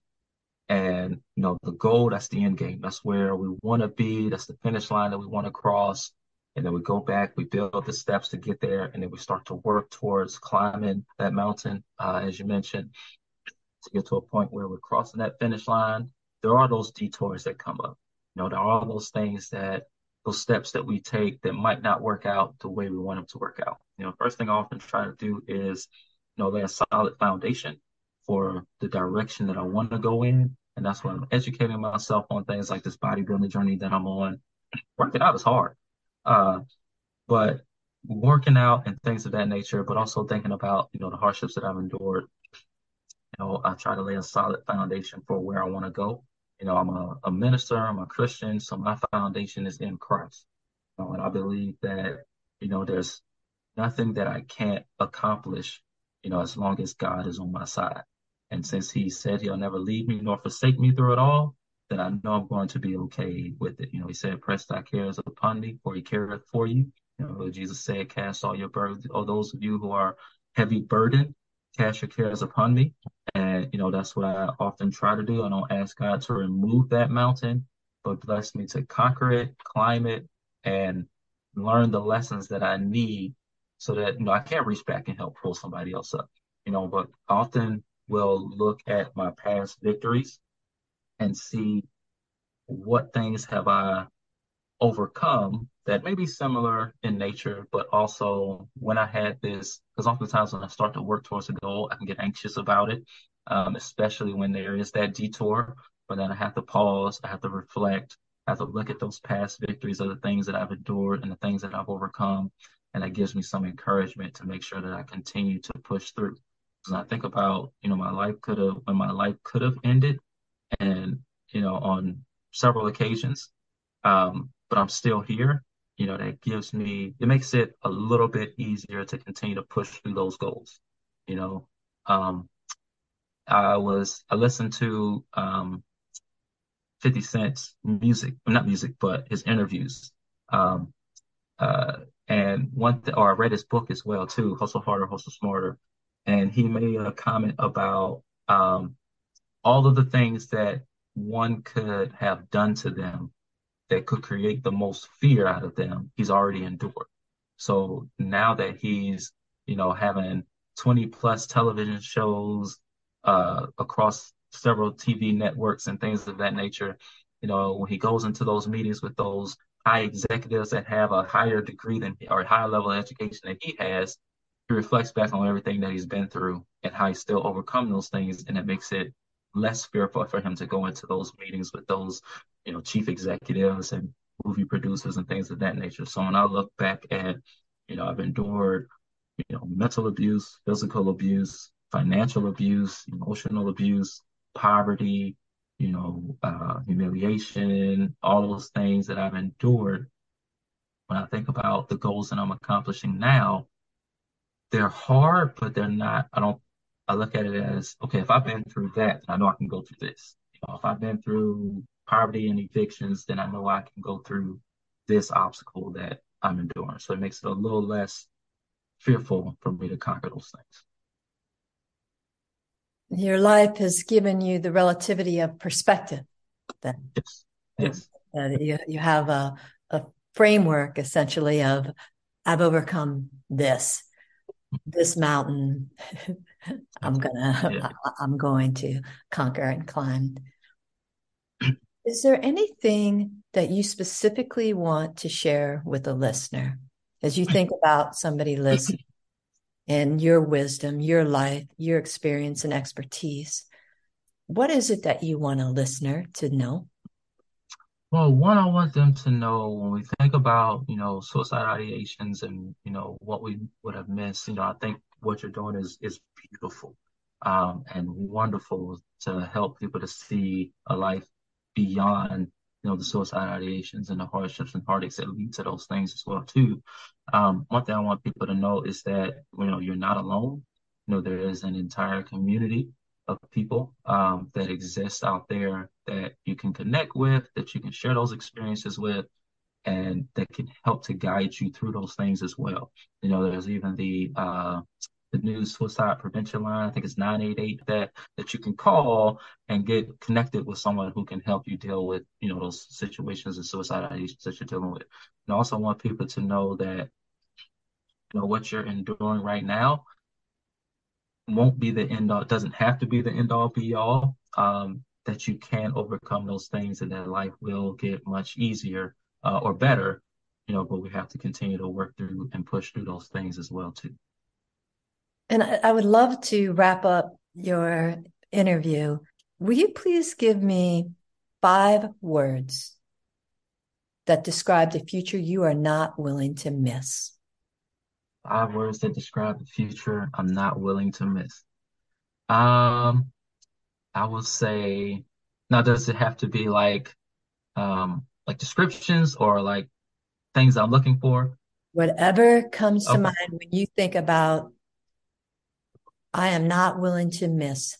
and, you know, the goal, that's the end game. That's where we want to be. That's the finish line that we want to cross. And then we go back, we build the steps to get there, and then we start to work towards climbing that mountain, uh, as you mentioned to get to a point where we're crossing that finish line, there are those detours that come up. You know, there are those things that those steps that we take that might not work out the way we want them to work out. You know, first thing I often try to do is, you know, lay a solid foundation for the direction that I want to go in. And that's why I'm educating myself on things like this bodybuilding journey that I'm on. Working out is hard. Uh, but working out and things of that nature, but also thinking about, you know, the hardships that I've endured know, I try to lay a solid foundation for where I want to go. You know, I'm a, a, minister, I'm a Christian, so my foundation is in Christ. You know, and I believe that, you know, there's nothing that I can't accomplish you know, as long as God is on my side. And since he said he'll never leave me nor forsake me through it all, then I know I'm going to be okay with it. You know, he said, press thy cares upon me, for he careth for you. You know, Jesus said, cast all your burdens, or those of you who are heavy burdened, cast your cares upon me. And, you know, that's what I often try to do. I don't ask God to remove that mountain, but bless me to conquer it, climb it, and learn the lessons that I need so that, you know, I can't reach back and help pull somebody else up, you know, but often will look at my past victories and see what things have I overcome that may be similar in nature, but also when I had this, because oftentimes when I start to work towards a goal, I can get anxious about it, um, especially when there is that detour. But then I have to pause, I have to reflect, I have to look at those past victories of the things that I've endured and the things that I've overcome. And that gives me some encouragement to make sure that I continue to push through. Because I think about, you know, my life could have, when my life could have ended, and, you know, on several occasions, um, but I'm still here. You know, that gives me, it makes it a little bit easier to continue to push through those goals. You know, um, I was, I listened to, um, 50 Cent's music, not music, but his interviews. Um, uh, and one, th- or I read his book as well too, Hustle Harder, Hustle Smarter. And he made a comment about, um, all of the things that one could have done to them that could create the most fear out of them, he's already endured. So now that he's, you know, having 20 plus television shows uh, across several TV networks and things of that nature, you know, when he goes into those meetings with those high executives that have a higher degree than or a higher level of education than he has, he reflects back on everything that he's been through and how he's still overcome those things, and it makes it less fearful for him to go into those meetings with those, you know, chief executives and movie producers and things of that nature. So when I look back at, you know, I've endured, you know, mental abuse, physical abuse, financial abuse, emotional abuse, poverty, you know, uh, humiliation, all those things that I've endured. When I think about the goals that I'm accomplishing now, they're hard, but they're not, I don't I look at it as okay, if I've been through that, I know I can go through this. You know, if I've been through poverty and evictions, then I know I can go through this obstacle that I'm enduring. So it makes it a little less fearful for me to conquer those things. Your life has given you the relativity of perspective. Then, yes, yes. Uh, you, you have a, a framework essentially of I've overcome this, this mountain, I'm gonna yeah. I'm going to conquer and climb. Is there anything that you specifically want to share with a listener as you think about somebody listening and your wisdom, your life, your experience and expertise? What is it that you want a listener to know? Well, one, I want them to know when we think about, you know, suicide ideations and, you know, what we would have missed, you know, I think what you're doing is is beautiful um, and wonderful to help people to see a life beyond you know the suicide ideations and the hardships and heartaches that lead to those things as well too. Um, one thing I want people to know is that you know you're not alone. You know there is an entire community of people um, that exist out there that you can connect with, that you can share those experiences with, and that can help to guide you through those things as well. You know, there's even the uh, the new suicide prevention line. I think it's 988 that that you can call and get connected with someone who can help you deal with, you know, those situations and suicide ideations that you're dealing with. And also want people to know that, you know, what you're enduring right now won't be the end all, doesn't have to be the end all be all. Um, that you can overcome those things and that life will get much easier uh, or better, you know, but we have to continue to work through and push through those things as well too. And I would love to wrap up your interview. Will you please give me five words that describe the future you are not willing to miss? Five words that describe the future I'm not willing to miss. Um, I would say, now does it have to be like, um, like descriptions or like things I'm looking for? Whatever comes to mind when you think about I am not willing to miss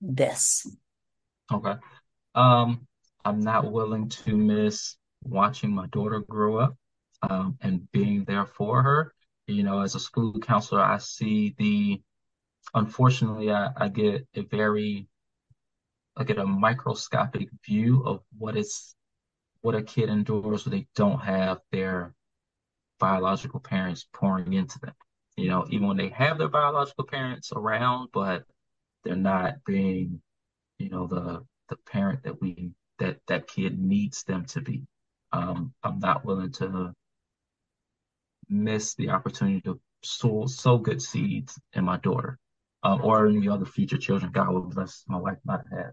this. Okay. Um, I'm not willing to miss watching my daughter grow up um, and being there for her. You know, as a school counselor, I see the, unfortunately, I, I get a very, I get a microscopic view of what it's, what a kid endures when they don't have their biological parents pouring into them. You know, even when they have their biological parents around, but they're not being, you know, the the parent that we that that kid needs them to be. Um, I'm not willing to miss the opportunity to sow, sow good seeds in my daughter uh, or any other future children God will bless my wife might have.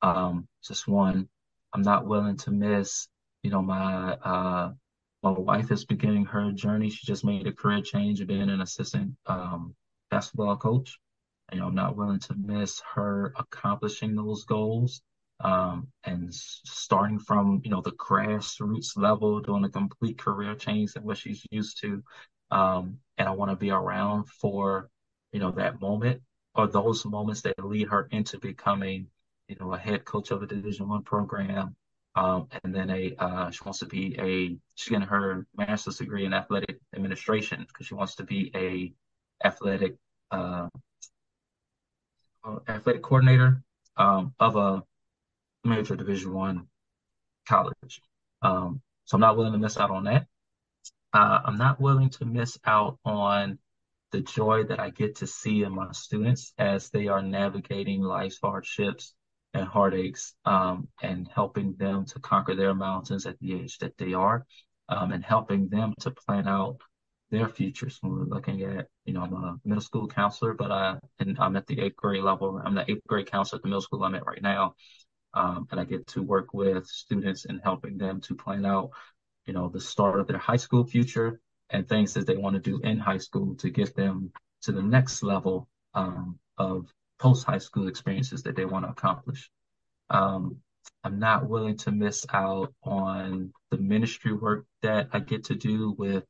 Um, just one, I'm not willing to miss, you know, my uh, my wife is beginning her journey. She just made a career change of being an assistant um, basketball coach. You know, I'm not willing to miss her accomplishing those goals um, and starting from you know the grassroots level, doing a complete career change than what she's used to. Um, and I want to be around for you know that moment or those moments that lead her into becoming you know a head coach of a Division One program. Um, and then a uh, she wants to be a she's getting her master's degree in athletic administration because she wants to be a athletic uh, athletic coordinator um, of a major Division One college. Um, so I'm not willing to miss out on that. Uh, I'm not willing to miss out on the joy that I get to see in my students as they are navigating life's hardships and heartaches um, and helping them to conquer their mountains at the age that they are um, and helping them to plan out their futures when we're looking at, you know, I'm a middle school counselor, but I, and I'm at the eighth grade level. I'm the eighth grade counselor at the middle school I'm at right now. Um, and I get to work with students and helping them to plan out, you know, the start of their high school future and things that they want to do in high school to get them to the next level um, of post high school experiences that they want to accomplish. Um, I'm not willing to miss out on the ministry work that I get to do with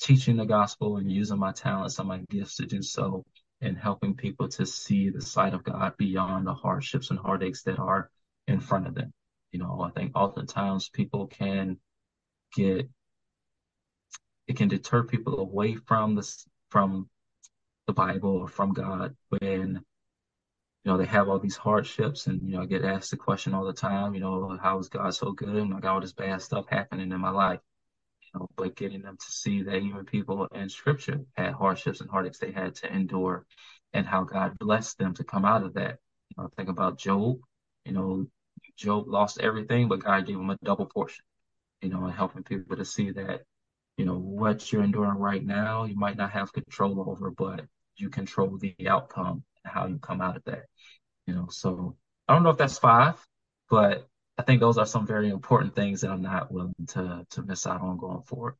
teaching the gospel and using my talents and my gifts to do so and helping people to see the sight of God beyond the hardships and heartaches that are in front of them. You know, I think oftentimes people can get it can deter people away from this from the Bible or from God when you know they have all these hardships and you know I get asked the question all the time, you know, how is God so good? And I got all this bad stuff happening in my life you know, but getting them to see that even people in scripture had hardships and heartaches they had to endure and how God blessed them to come out of that. You know, think about Job, you know, Job lost everything, but God gave him a double portion, you know, and helping people to see that, you know, what you're enduring right now, you might not have control over, but you control the outcome how you come out of that, you know. So I don't know if that's five, but I think those are some very important things that I'm not willing to to miss out on going forward.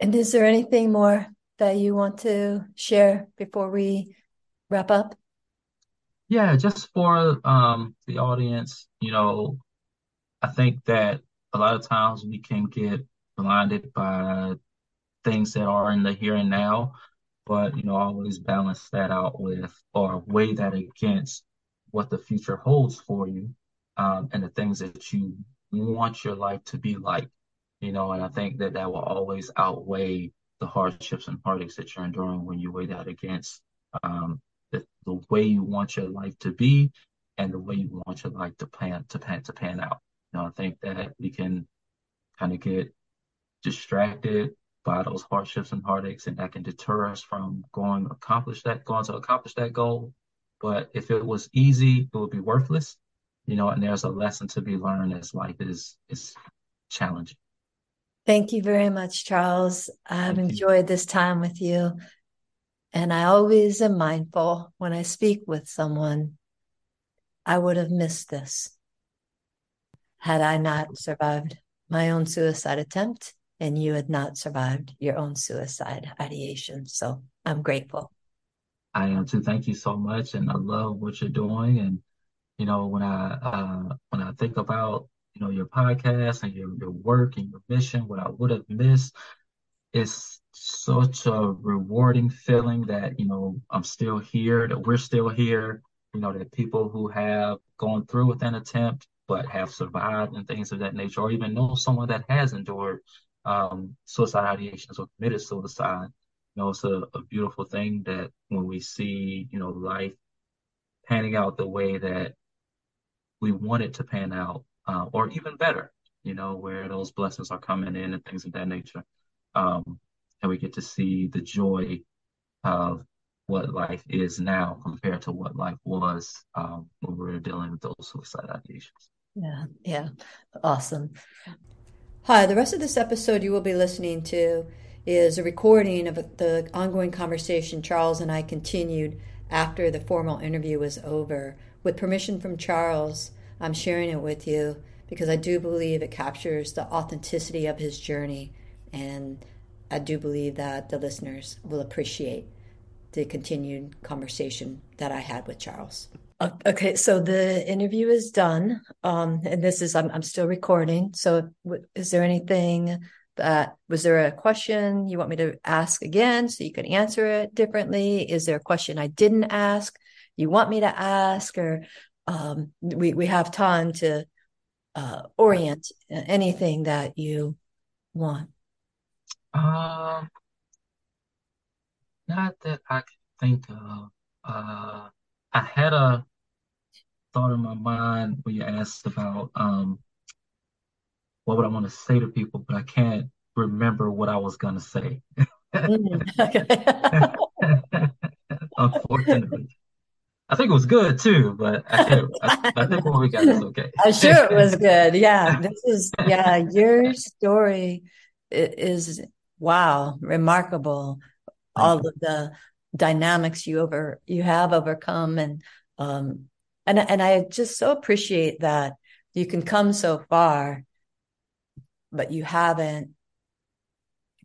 And is there anything more that you want to share before we wrap up? Yeah, just for um, the audience, you know, I think that a lot of times we can get blinded by things that are in the here and now, but you know, always balance that out with or weigh that against what the future holds for you um, and the things that you want your life to be like, you know, and I think that that will always outweigh the hardships and heartaches that you're enduring when you weigh that against um, the, the way you want your life to be and the way you want your life to plan to pan to pan out. You know, I think that we can kind of get distracted by those hardships and heartaches, and that can deter us from going accomplish that, going to accomplish that goal. But if it was easy, it would be worthless you know, and there's a lesson to be learned as life is is challenging. Thank you very much, Charles. I've Thank enjoyed you. this time with you. And I always am mindful when I speak with someone, I would have missed this had I not survived my own suicide attempt and you had not survived your own suicide ideation. So I'm grateful. I am too. Thank you so much. And I love what you're doing. And you know, when I uh, when I think about you know your podcast and your your work and your mission, what I would have missed, it's such a rewarding feeling that, you know, I'm still here, that we're still here, you know, that people who have gone through with an attempt but have survived and things of that nature, or even know someone that has endured um, suicide ideations or committed suicide. You know, it's a, a beautiful thing that when we see, you know, life panning out the way that we want it to pan out, uh, or even better, you know, where those blessings are coming in and things of that nature. Um, and we get to see the joy of what life is now compared to what life was um, when we were dealing with those suicide ideations. Yeah, yeah, awesome. Hi, the rest of this episode you will be listening to is a recording of the ongoing conversation Charles and I continued after the formal interview was over. With permission from Charles, I'm sharing it with you because I do believe it captures the authenticity of his journey and I do believe that the listeners will appreciate the continued conversation that I had with Charles. Okay, so the interview is done, um, and this is I'm, I'm still recording. So, is there anything that was there a question you want me to ask again so you can answer it differently? Is there a question I didn't ask you want me to ask, or um, we we have time to uh, orient anything that you want? Um, not that I can think of. Uh, I had a thought in my mind when you asked about um, what would I want to say to people, but I can't remember what I was going to say. Mm, Unfortunately. I think it was good too, but I. I, I think what we got is okay. I'm sure it was good. Yeah, this is yeah. Your story is wow, remarkable. All of the dynamics you over you have overcome, and um, and and I just so appreciate that you can come so far, but you haven't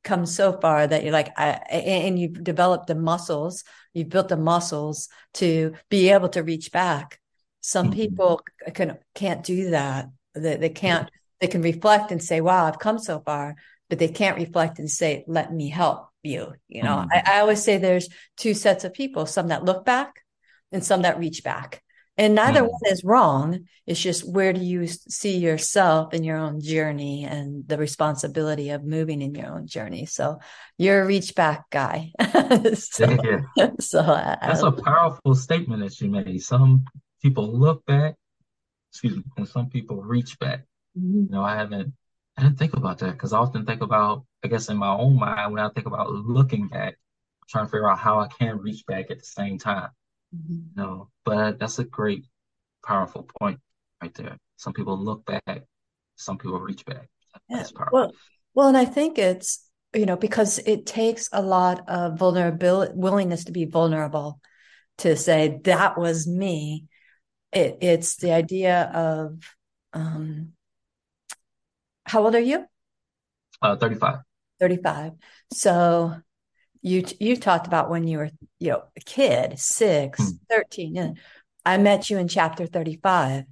come so far that you're like I, and you've developed the muscles you've built the muscles to be able to reach back. Some mm-hmm. people can can't do that. They, they can't they can reflect and say wow i've come so far but they can't reflect and say let me help you you know? Mm-hmm. I, I always say there's two sets of people some that look back and some that reach back and neither mm. one is wrong. It's just where do you see yourself in your own journey and the responsibility of moving in your own journey. So you're a reach back guy. so, yeah. so I, that's I, a powerful statement that you made. Some people look back, excuse me, and some people reach back. Mm-hmm. You know, I haven't, I didn't think about that because I often think about, I guess, in my own mind when I think about looking back, trying to figure out how I can reach back at the same time. Mm-hmm. No, but that's a great, powerful point right there. Some people look back, some people reach back. That's yeah. powerful. Well, well, and I think it's you know because it takes a lot of vulnerability, willingness to be vulnerable, to say that was me. It, it's the idea of um, how old are you? Uh, 35. 35. So you you talked about when you were you know a kid 6 mm. 13 and i met you in chapter 35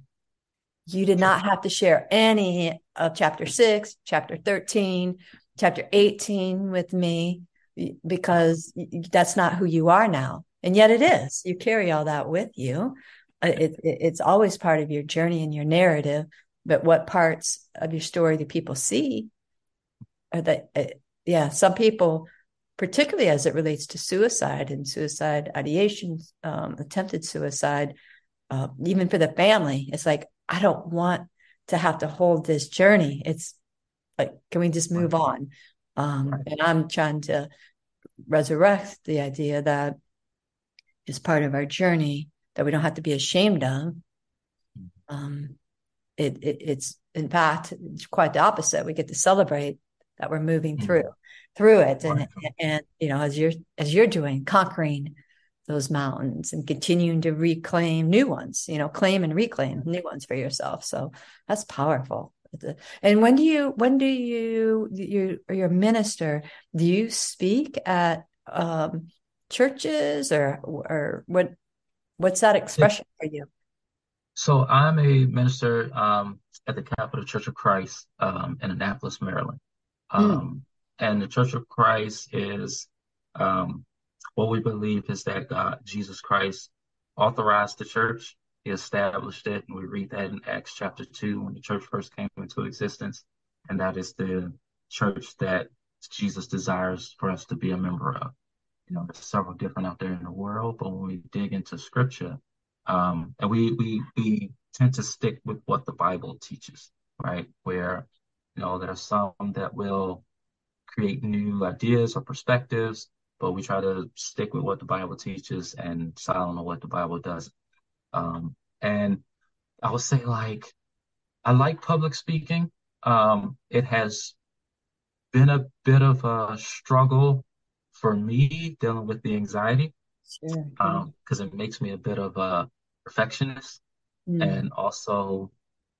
you did not have to share any of chapter 6 chapter 13 chapter 18 with me because that's not who you are now. And yet it is. You carry all that with you. Uh, it, it, it's always part of your journey and your narrative but what parts of your story do people see? Are that uh, yeah some people particularly as it relates to suicide and suicide ideation, um, attempted suicide, uh, even for the family. It's like, I don't want to have to hold this journey. It's like, can we just move on? Um, and I'm trying to resurrect the idea that is part of our journey that we don't have to be ashamed of. Um, it, it, it's in fact it's quite the opposite. We get to celebrate that we're moving mm-hmm. through through it and and you know as you're as you're doing conquering those mountains and continuing to reclaim new ones you know claim and reclaim new ones for yourself. So that's powerful. And when do you when do you you your minister do you speak at um, churches or or what what's that expression for you? So i'm a minister um, at the capital church of christ um, in annapolis maryland. Hmm. um, and the Church of Christ is um, what we believe is that God, Jesus Christ, authorized the church. He established it, and we read that in Acts chapter two when the church first came into existence, and that is the church that Jesus desires for us to be a member of. You know, there's several different out there in the world, but when we dig into Scripture, um, and we we we tend to stick with what the Bible teaches, right? Where you know there's some that will create new ideas or perspectives, but we try to stick with what the Bible teaches and silent on what the Bible doesn't. Um, and I would say like I like public speaking. Um, it has been a bit of a struggle for me dealing with the anxiety Sure. because um, it makes me a bit of a perfectionist Mm. and also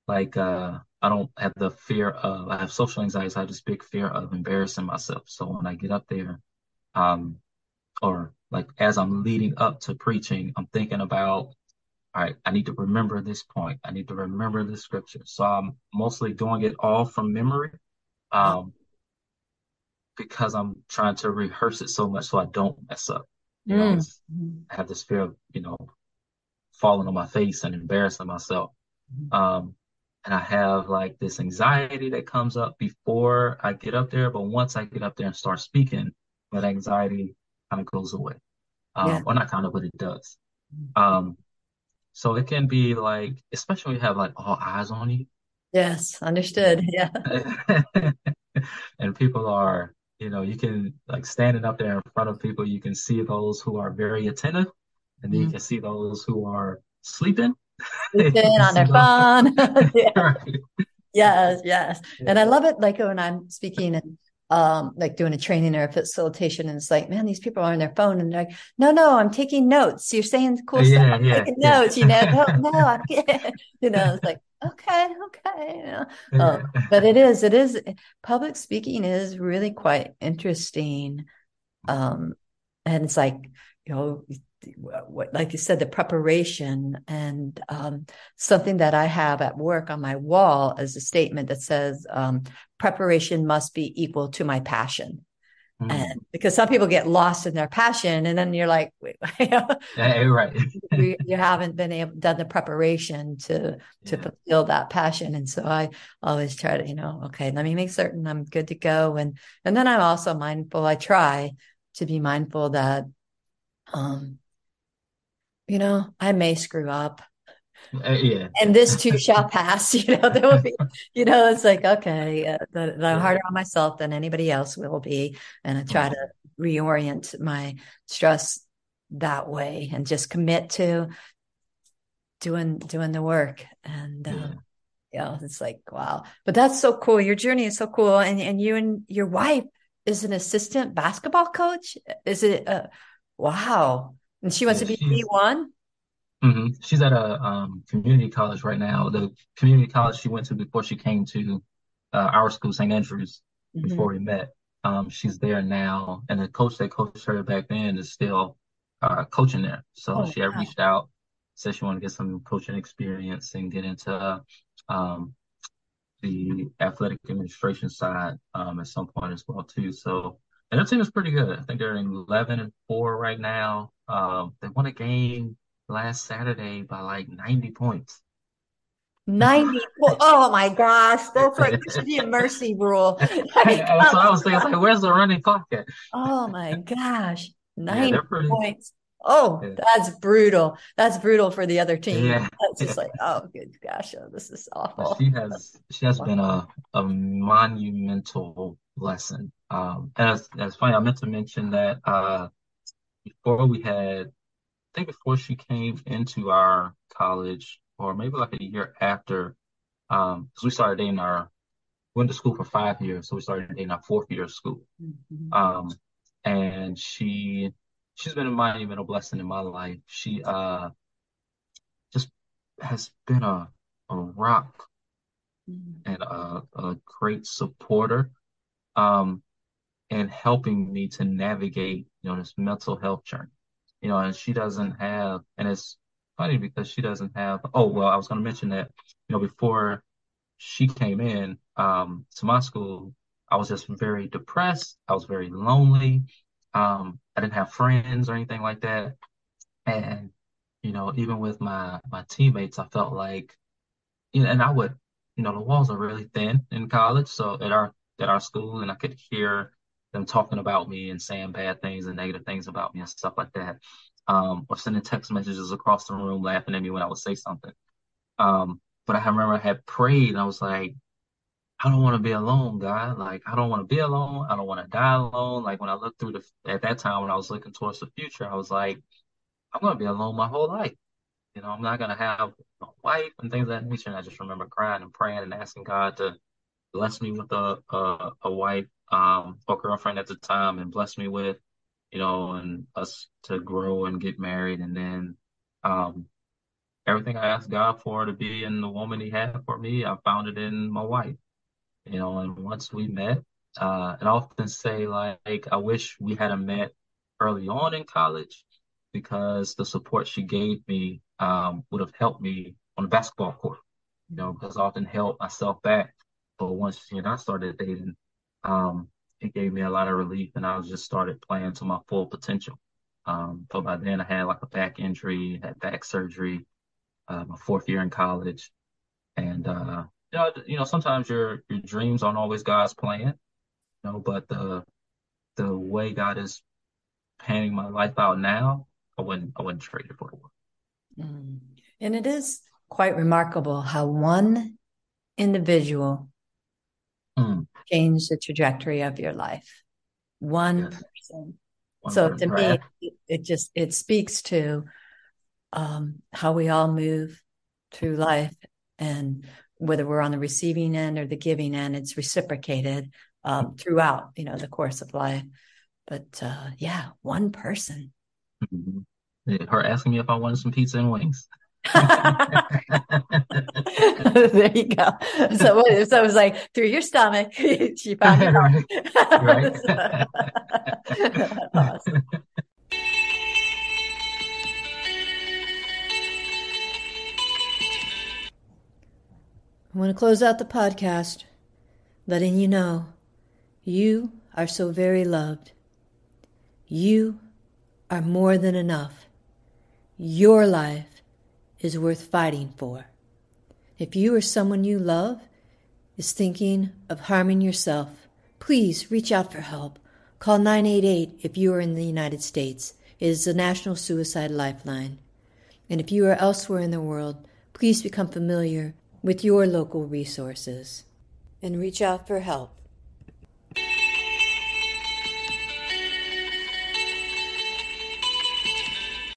like uh I don't have the fear of I have social anxiety, so I have this big fear of embarrassing myself. So when I get up there, um, or like as I'm leading up to preaching, I'm thinking about, all right, I need to remember this point. I need to remember this scripture. So I'm mostly doing it all from memory, Ah, um, because I'm trying to rehearse it so much so I don't mess up. You know, mm. Mm. I have this fear of, you know, falling on my face and embarrassing myself. Um, and I have like this anxiety that comes up before I get up there, but once I get up there and start speaking, that anxiety kind of goes away. Yeah. Um, or not kind of, but it does. Um, so it can be like, especially when you have like all eyes on you, Yes. Understood. Yeah. and people are, you know, you can like standing up there in front of people, you can see those who are very attentive, and then you can see those who are sleeping. Sleeping on their phone. Yeah. Yes, yes. And I love it like when I'm speaking and um like doing a training or a facilitation and it's like, man, these people are on their phone and they're like, no, no, I'm taking notes. You're saying cool stuff. Yeah, I'm yeah, taking yeah. notes, you know. No, no, I'm you know, it's like, okay, okay, you know. Um, Yeah. but it is, it is public speaking is really quite interesting. Um, and it's like, you know, what, like you said, the preparation and um, something that I have at work on my wall is a statement that says, um, preparation must be equal to my passion. Mm. And because some people get lost in their passion, and then you're like, wait, Yeah, you're right. you, you haven't been able done the preparation to to Yeah. fulfill that passion. And so I always try to, you know, okay, let me make certain I'm good to go. And and then I'm also mindful. I try to be mindful that um, you know, I may screw up Uh, Yeah. and this too shall pass. You know, there will be, you know, it's like, okay, uh, that I'm harder on myself than anybody else will be. And I try Mm. to reorient my stress that way and just commit to doing doing the work. And Yeah. um, you know, it's like, wow. But that's so cool. Your journey is so cool. And and you and your wife is an assistant basketball coach. Is it uh wow. And she wants to be she's D1? hmm She's at a um, community college right now. The community college she went to before she came to uh, our school, St. Andrews, Mhm. before we met. Um, she's there now, and the coach that coached her back then is still uh, coaching there. So Oh, she had wow. reached out, said she wanted to get some coaching experience and get into um, the athletic administration side um, at some point as well too. So, and their team is pretty good. I think they're in 11 and four right now. Um, they won a game last Saturday by like 90 points. 90. Oh my gosh. That's like, there should be a mercy rule. Like, That's what I was thinking. Like, where's the running clock at? oh my gosh. 90 they're pretty. points. Oh, Yeah, that's brutal. That's brutal for the other team. yeah. That's just like, oh, good gosh. Oh, this is awful. she has she has been a a monumental lesson. Um, and it's funny. I meant to mention that uh, before we had, I think before she came into our college, or maybe like a year after, um, because we started dating our went to school for five years, so we started dating our fourth year of school. Mhm. Um, and she she's been a monumental blessing in my life. She uh just has been a a rock Mhm. and a, a great supporter um and helping me to navigate, you know, this mental health journey. You know, and she doesn't have, and it's funny because she doesn't have, oh, well, I was going to mention that, you know, before she came in um to my school, I was just very depressed. I was very lonely. Um, I didn't have friends or anything like that. And, you know, even with my my teammates, I felt like, you know, and I would, you know, the walls are really thin in college. So at our at our school, and I could hear them talking about me and saying bad things and negative things about me and stuff like that. Um, or sending text messages across the room laughing at me when I would say something. Um, but I remember I had prayed and I was like, I don't want to be alone, God. Like, I don't want to be alone. I don't want to die alone. Like, when I looked through the, at that time, when I was looking towards the future, I was like, I'm going to be alone my whole life. You know, I'm not going to have a wife and things of that nature. And I just remember crying and praying and asking God to bless me with a, a, a wife, um, or girlfriend at the time and blessed me with, you know, and us to grow and get married. And then, um, everything I asked God for to be in the woman he had for me, I found it in my wife you know, and once we met, uh, and I often say like, I wish we had met early on in college because the support she gave me um, would have helped me on the basketball court, you know, because I often held myself back. But once she and I started dating, um, it gave me a lot of relief and I just started playing to my full potential. Um, but by then I had like a back injury, had back surgery, uh, my fourth year in college. And, uh, you know, you know, sometimes your your dreams aren't always God's plan, you know, but the the way God is panning my life out now, I wouldn't I wouldn't trade it for the world. Mm. And it is quite remarkable how one individual mm. changed the trajectory of your life. One yes. person. One so person. to me, it, it, just it speaks to um, how we all move through life and whether we're on the receiving end or the giving end, it's reciprocated um, throughout, you know, the course of life. But uh, yeah, one person. Mm-hmm. Her asking me if I wanted some pizza and wings. there you go. So, so it was like through your stomach, she found it. right. right. awesome. I want to close out the podcast letting you know you are so very loved. You are more than enough. Your life is worth fighting for. If you or someone you love is thinking of harming yourself, please reach out for help. Call 988 if you are in the United States. It is the National Suicide Lifeline. And if you are elsewhere in the world, please become familiar with your local resources and reach out for help.